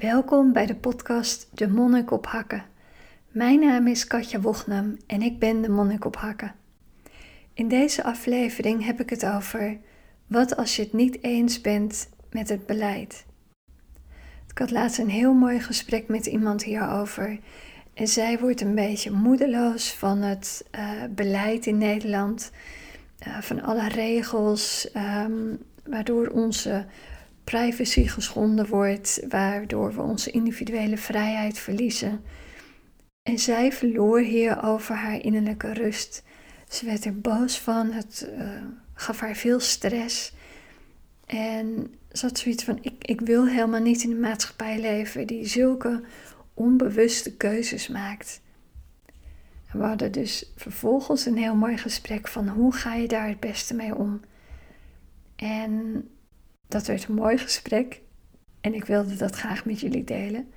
Welkom bij de podcast De Monnik op Hakken. Mijn naam is Katja Wochnam en ik ben de Monnik op Hakken. In deze aflevering heb ik het over wat als je het niet eens bent met het beleid. Ik had laatst een heel mooi gesprek met iemand hierover. En zij wordt een beetje moedeloos van het uh, beleid in Nederland, uh, van alle regels, um, waardoor onze privacy geschonden wordt, waardoor we onze individuele vrijheid verliezen. En zij verloor hierover haar innerlijke rust. Ze werd er boos van, het uh, gaf haar veel stress. En ze had zoiets van: ik, ik wil helemaal niet in een maatschappij leven die zulke onbewuste keuzes maakt. En we hadden dus vervolgens een heel mooi gesprek van hoe ga je daar het beste mee om. En dat werd een mooi gesprek en ik wilde dat graag met jullie delen.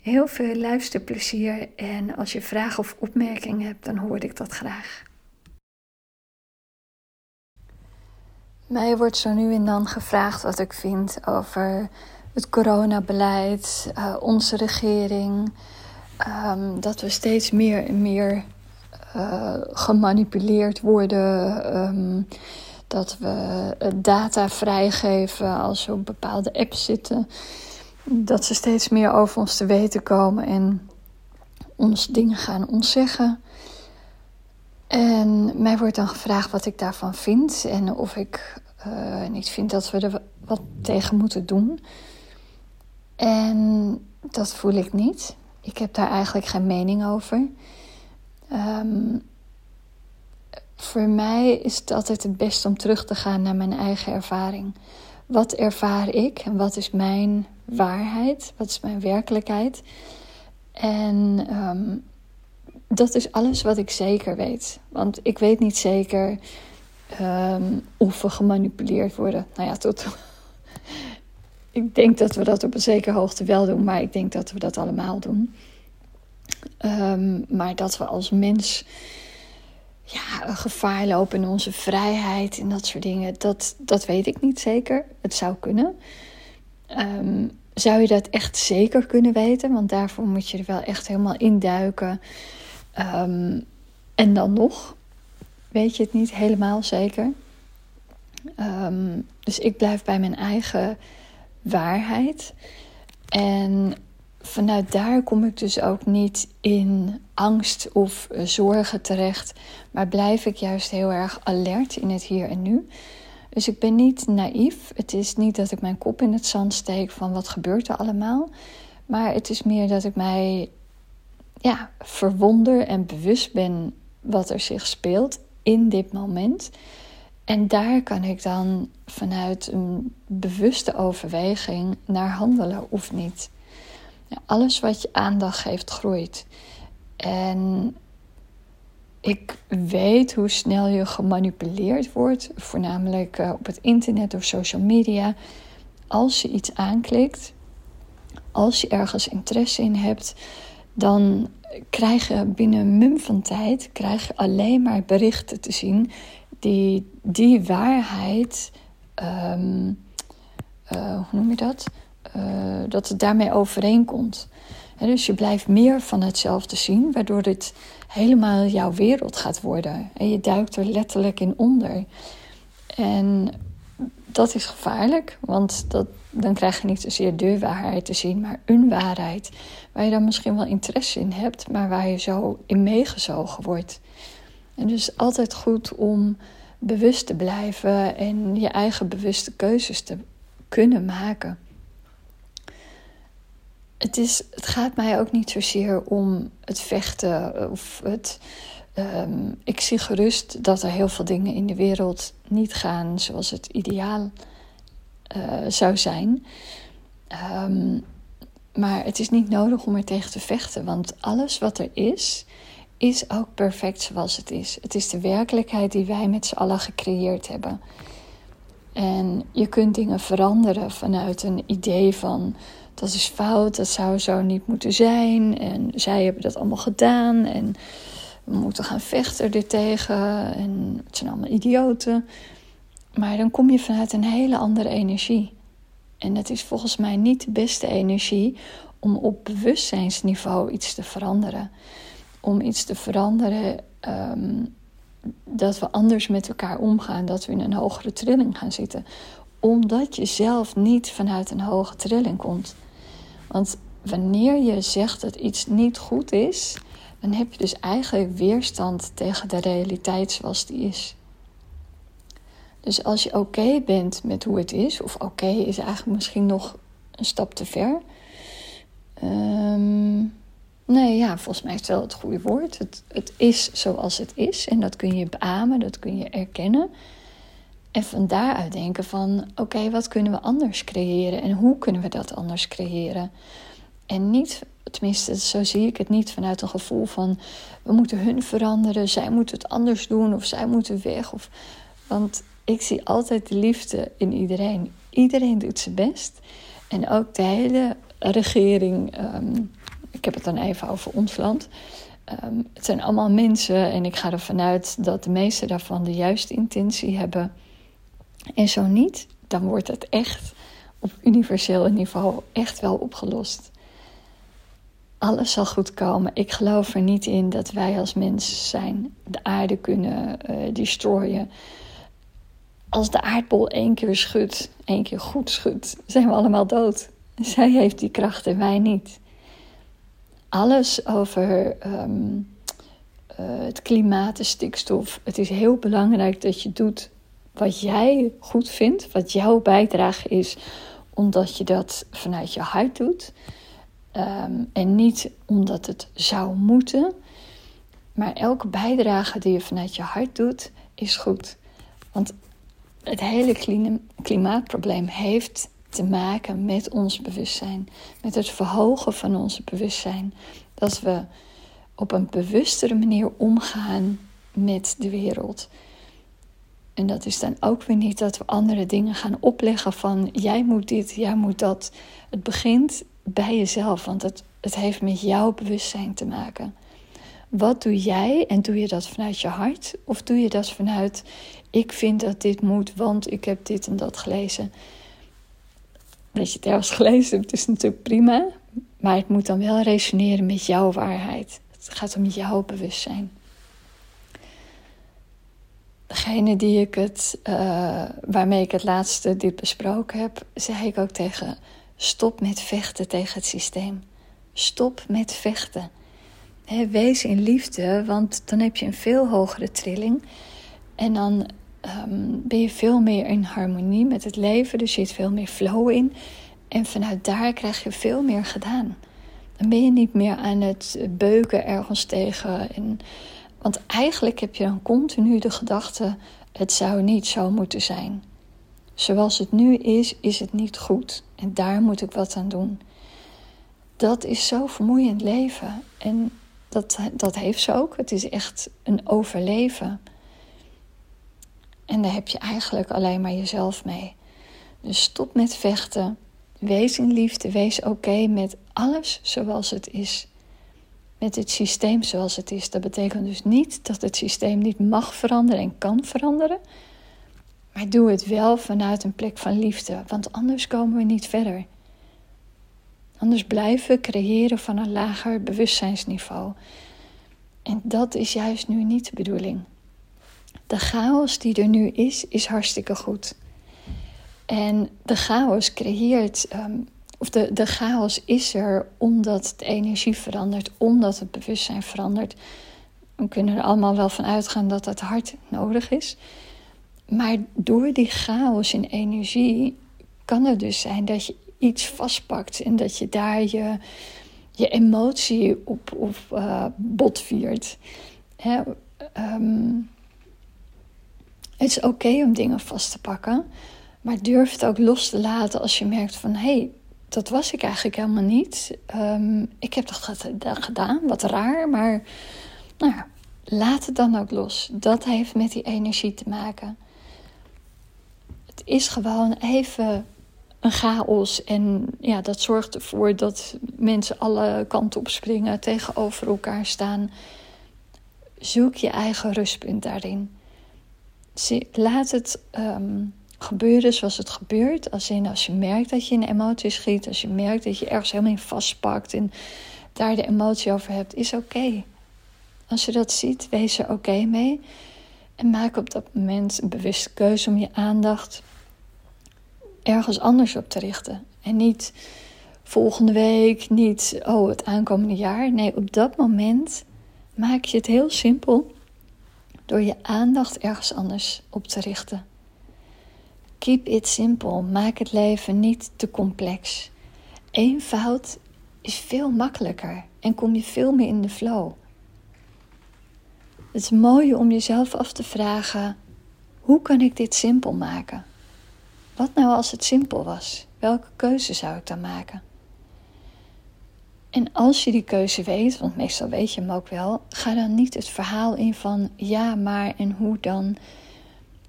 Heel veel luisterplezier en als je vragen of opmerkingen hebt, dan hoor ik dat graag. Mij wordt zo nu en dan gevraagd wat ik vind over het coronabeleid, uh, onze regering. Um, dat we steeds meer en meer uh, gemanipuleerd worden. Um, dat we eh, data vrijgeven als we op bepaalde apps zitten. Dat ze steeds meer over ons te weten komen en ons dingen gaan ontzeggen. En mij wordt dan gevraagd wat ik daarvan vind en of ik uh, niet vind dat we er wat tegen moeten doen. En dat voel ik niet. Ik heb daar eigenlijk geen mening over. Um, voor mij is het altijd het beste om terug te gaan naar mijn eigen ervaring. Wat ervaar ik en wat is mijn waarheid? Wat is mijn werkelijkheid? En um, dat is alles wat ik zeker weet. Want ik weet niet zeker um, of we gemanipuleerd worden. Nou ja, tot. ik denk dat we dat op een zekere hoogte wel doen, maar ik denk dat we dat allemaal doen. Um, maar dat we als mens ja, gevaar lopen in onze vrijheid en dat soort dingen, dat, dat weet ik niet zeker. Het zou kunnen. Um, zou je dat echt zeker kunnen weten? Want daarvoor moet je er wel echt helemaal induiken. Um, en dan nog weet je het niet helemaal zeker. Um, dus ik blijf bij mijn eigen waarheid. En vanuit daar kom ik dus ook niet in angst of eh, zorgen terecht, maar blijf ik juist heel erg alert in het hier en nu. Dus ik ben niet naïef. Het is niet dat ik mijn kop in het zand steek van wat gebeurt er allemaal. Maar het is meer dat ik mij ja, verwonder en bewust ben wat er zich speelt in dit moment. En daar kan ik dan vanuit een bewuste overweging naar handelen of niet alles wat je aandacht geeft, groeit. En ik weet hoe snel je gemanipuleerd wordt, voornamelijk eh, op het internet of social media. Als je iets aanklikt, als je ergens interesse in hebt, dan krijg je binnen een mum van tijd krijg je alleen maar berichten te zien die die waarheid, um, uh, hoe noem je dat? Uh, dat het daarmee overeenkomt. En dus je blijft meer van hetzelfde zien, waardoor het helemaal jouw wereld gaat worden. En je duikt er letterlijk in onder. En dat is gevaarlijk, want dat, dan krijg je niet zozeer de waarheid te zien, maar een waarheid. Waar je dan misschien wel interesse in hebt, maar waar je zo in meegezogen wordt. En dus altijd goed om bewust te blijven en je eigen bewuste keuzes te kunnen maken het, is, het gaat mij ook niet zozeer om het vechten of het. Um, ik zie gerust dat er heel veel dingen in de wereld niet gaan zoals het ideaal uh, zou zijn. Um, maar het is niet nodig om er tegen te vechten, want alles wat er is, is ook perfect zoals het is. Het is de werkelijkheid die wij met z'n allen gecreëerd hebben. En je kunt dingen veranderen vanuit een idee van dat is fout, dat zou zo niet moeten zijn. En zij hebben dat allemaal gedaan. En we moeten gaan vechten er tegen. En het zijn allemaal idioten. Maar dan kom je vanuit een hele andere energie. En het is volgens mij niet de beste energie om op bewustzijnsniveau iets te veranderen. Om iets te veranderen ehm, dat we anders met elkaar omgaan, dat we in een hogere trilling gaan zitten. Omdat je zelf niet vanuit een hoge trilling komt. Want wanneer je zegt dat iets niet goed is, dan heb je dus eigenlijk weerstand tegen de realiteit zoals die is. Dus als je oké bent met hoe het is, of oké is eigenlijk misschien nog een stap te ver. Um, nee, ja, volgens mij is het wel het goede woord. Het, het is zoals het is en dat kun je beamen, dat kun je erkennen. En van daaruit denken van, oké, wat kunnen we anders creëren en hoe kunnen we dat anders creëren? En niet, tenminste, zo zie ik het niet vanuit een gevoel van, we moeten hun veranderen, zij moeten het anders doen of zij moeten weg. Of, want ik zie altijd de liefde in iedereen. Iedereen doet zijn best. En ook de hele regering, ehm, ik heb het dan even over ons land. Ehm, het zijn allemaal mensen en ik ga ervan uit dat de meeste daarvan de juiste intentie hebben. En zo niet, dan wordt het echt op universeel niveau echt wel opgelost. Alles zal goed komen. Ik geloof er niet in dat wij als mensen zijn de aarde kunnen uh, destroyen als de aardbol één keer schudt, één keer goed schudt, zijn we allemaal dood. Zij heeft die kracht en wij niet. Alles over ehm, eh, het klimaat, de stikstof. Het is heel belangrijk dat je doet wat jij goed vindt, wat jouw bijdrage is, omdat je dat vanuit je hart doet. Ehm, en niet omdat het zou moeten. Maar elke bijdrage die je vanuit je hart doet, is goed. Want het hele klimaatprobleem heeft te maken met ons bewustzijn. Met het verhogen van ons bewustzijn. Dat we op een bewustere manier omgaan met de wereld. En dat is dan ook weer niet dat we andere dingen gaan opleggen van jij moet dit, jij moet dat. Het begint bij jezelf, want het, het heeft met jouw bewustzijn te maken. Wat doe jij en doe je dat vanuit je hart of doe je dat vanuit ik vind dat dit moet, want ik heb dit en dat gelezen. Dat je het ergens gelezen hebt, is natuurlijk prima. Maar het moet dan wel resoneren met jouw waarheid. Het gaat om jouw bewustzijn. Degene die ik het, uh, waarmee ik het laatste dit besproken heb, zei ik ook tegen: stop met vechten tegen het systeem. Stop met vechten. wees in liefde, want dan heb je een veel hogere trilling. En dan um, ben je veel meer in harmonie met het leven. Er zit veel meer flow in. En vanuit daar krijg je veel meer gedaan. Dan ben je niet meer aan het beuken ergens tegen. En, want eigenlijk heb je dan continu de gedachte: het zou niet zo moeten zijn. Zoals het nu is, is het niet goed. En daar moet ik wat aan doen. Dat is zo vermoeiend leven. En dat, dat heeft ze ook. Het is echt een overleven. En daar heb je eigenlijk alleen maar jezelf mee. Dus stop met vechten. Wees in liefde. Wees oké met alles zoals het is. Met het systeem zoals het is. Dat betekent dus niet dat het systeem niet mag veranderen en kan veranderen. Maar doe het wel vanuit een plek van liefde. Want anders komen we niet verder. Anders blijven we creëren van een lager bewustzijnsniveau. En dat is juist nu niet de bedoeling de chaos die er nu is, is hartstikke goed. En de chaos creëert, ehm, of de, de chaos is er omdat de energie verandert, omdat het bewustzijn verandert. We kunnen er allemaal wel van uitgaan dat het hart nodig is. Maar door die chaos in energie kan het dus zijn dat je iets vastpakt en dat je daar je, je emotie op, op uh, botviert. Hè, um, het is oké om dingen vast te pakken, maar durf het ook los te laten als je merkt van hé, hey, dat was ik eigenlijk helemaal niet. Um, ik heb dat gedaan, wat raar, maar nou ja, laat het dan ook los. Dat heeft met die energie te maken. Het is gewoon even een chaos en ja, dat zorgt ervoor dat mensen alle kanten op springen, tegenover elkaar staan. Zoek je eigen rustpunt daarin laat het um, gebeuren zoals het gebeurt. Als, als je merkt dat je in emoties schiet, als je merkt dat je ergens helemaal in vastpakt en daar de emotie over hebt, is oké. Als je dat ziet, wees er oké mee. En maak op dat moment een bewuste keuze om je aandacht ergens anders op te richten. En niet volgende week, niet oh, het aankomende jaar. Nee, op dat moment maak je het heel simpel door je aandacht ergens anders op te richten. Keep it simple. Maak het leven niet te complex. Eenvoud is veel makkelijker en kom je veel meer in de flow. Het is mooi om jezelf af te vragen: hoe kan ik dit simpel maken? Wat nou als het simpel was? Welke keuze zou ik dan maken? En als je die keuze weet, want meestal weet je hem ook wel, ga dan niet het verhaal in van ja, maar en hoe dan.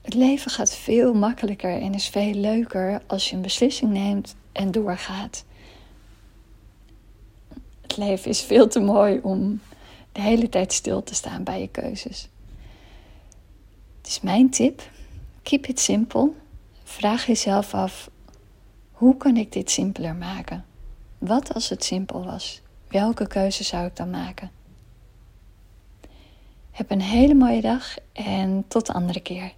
Het leven gaat veel makkelijker en is veel leuker als je een beslissing neemt en doorgaat. Het leven is veel te mooi om de hele tijd stil te staan bij je keuzes. Het is mijn tip. Keep it simple. Vraag jezelf af: hoe kan ik dit simpeler maken? Wat als het simpel was? Welke keuze zou ik dan maken? Heb een hele mooie dag en tot de andere keer.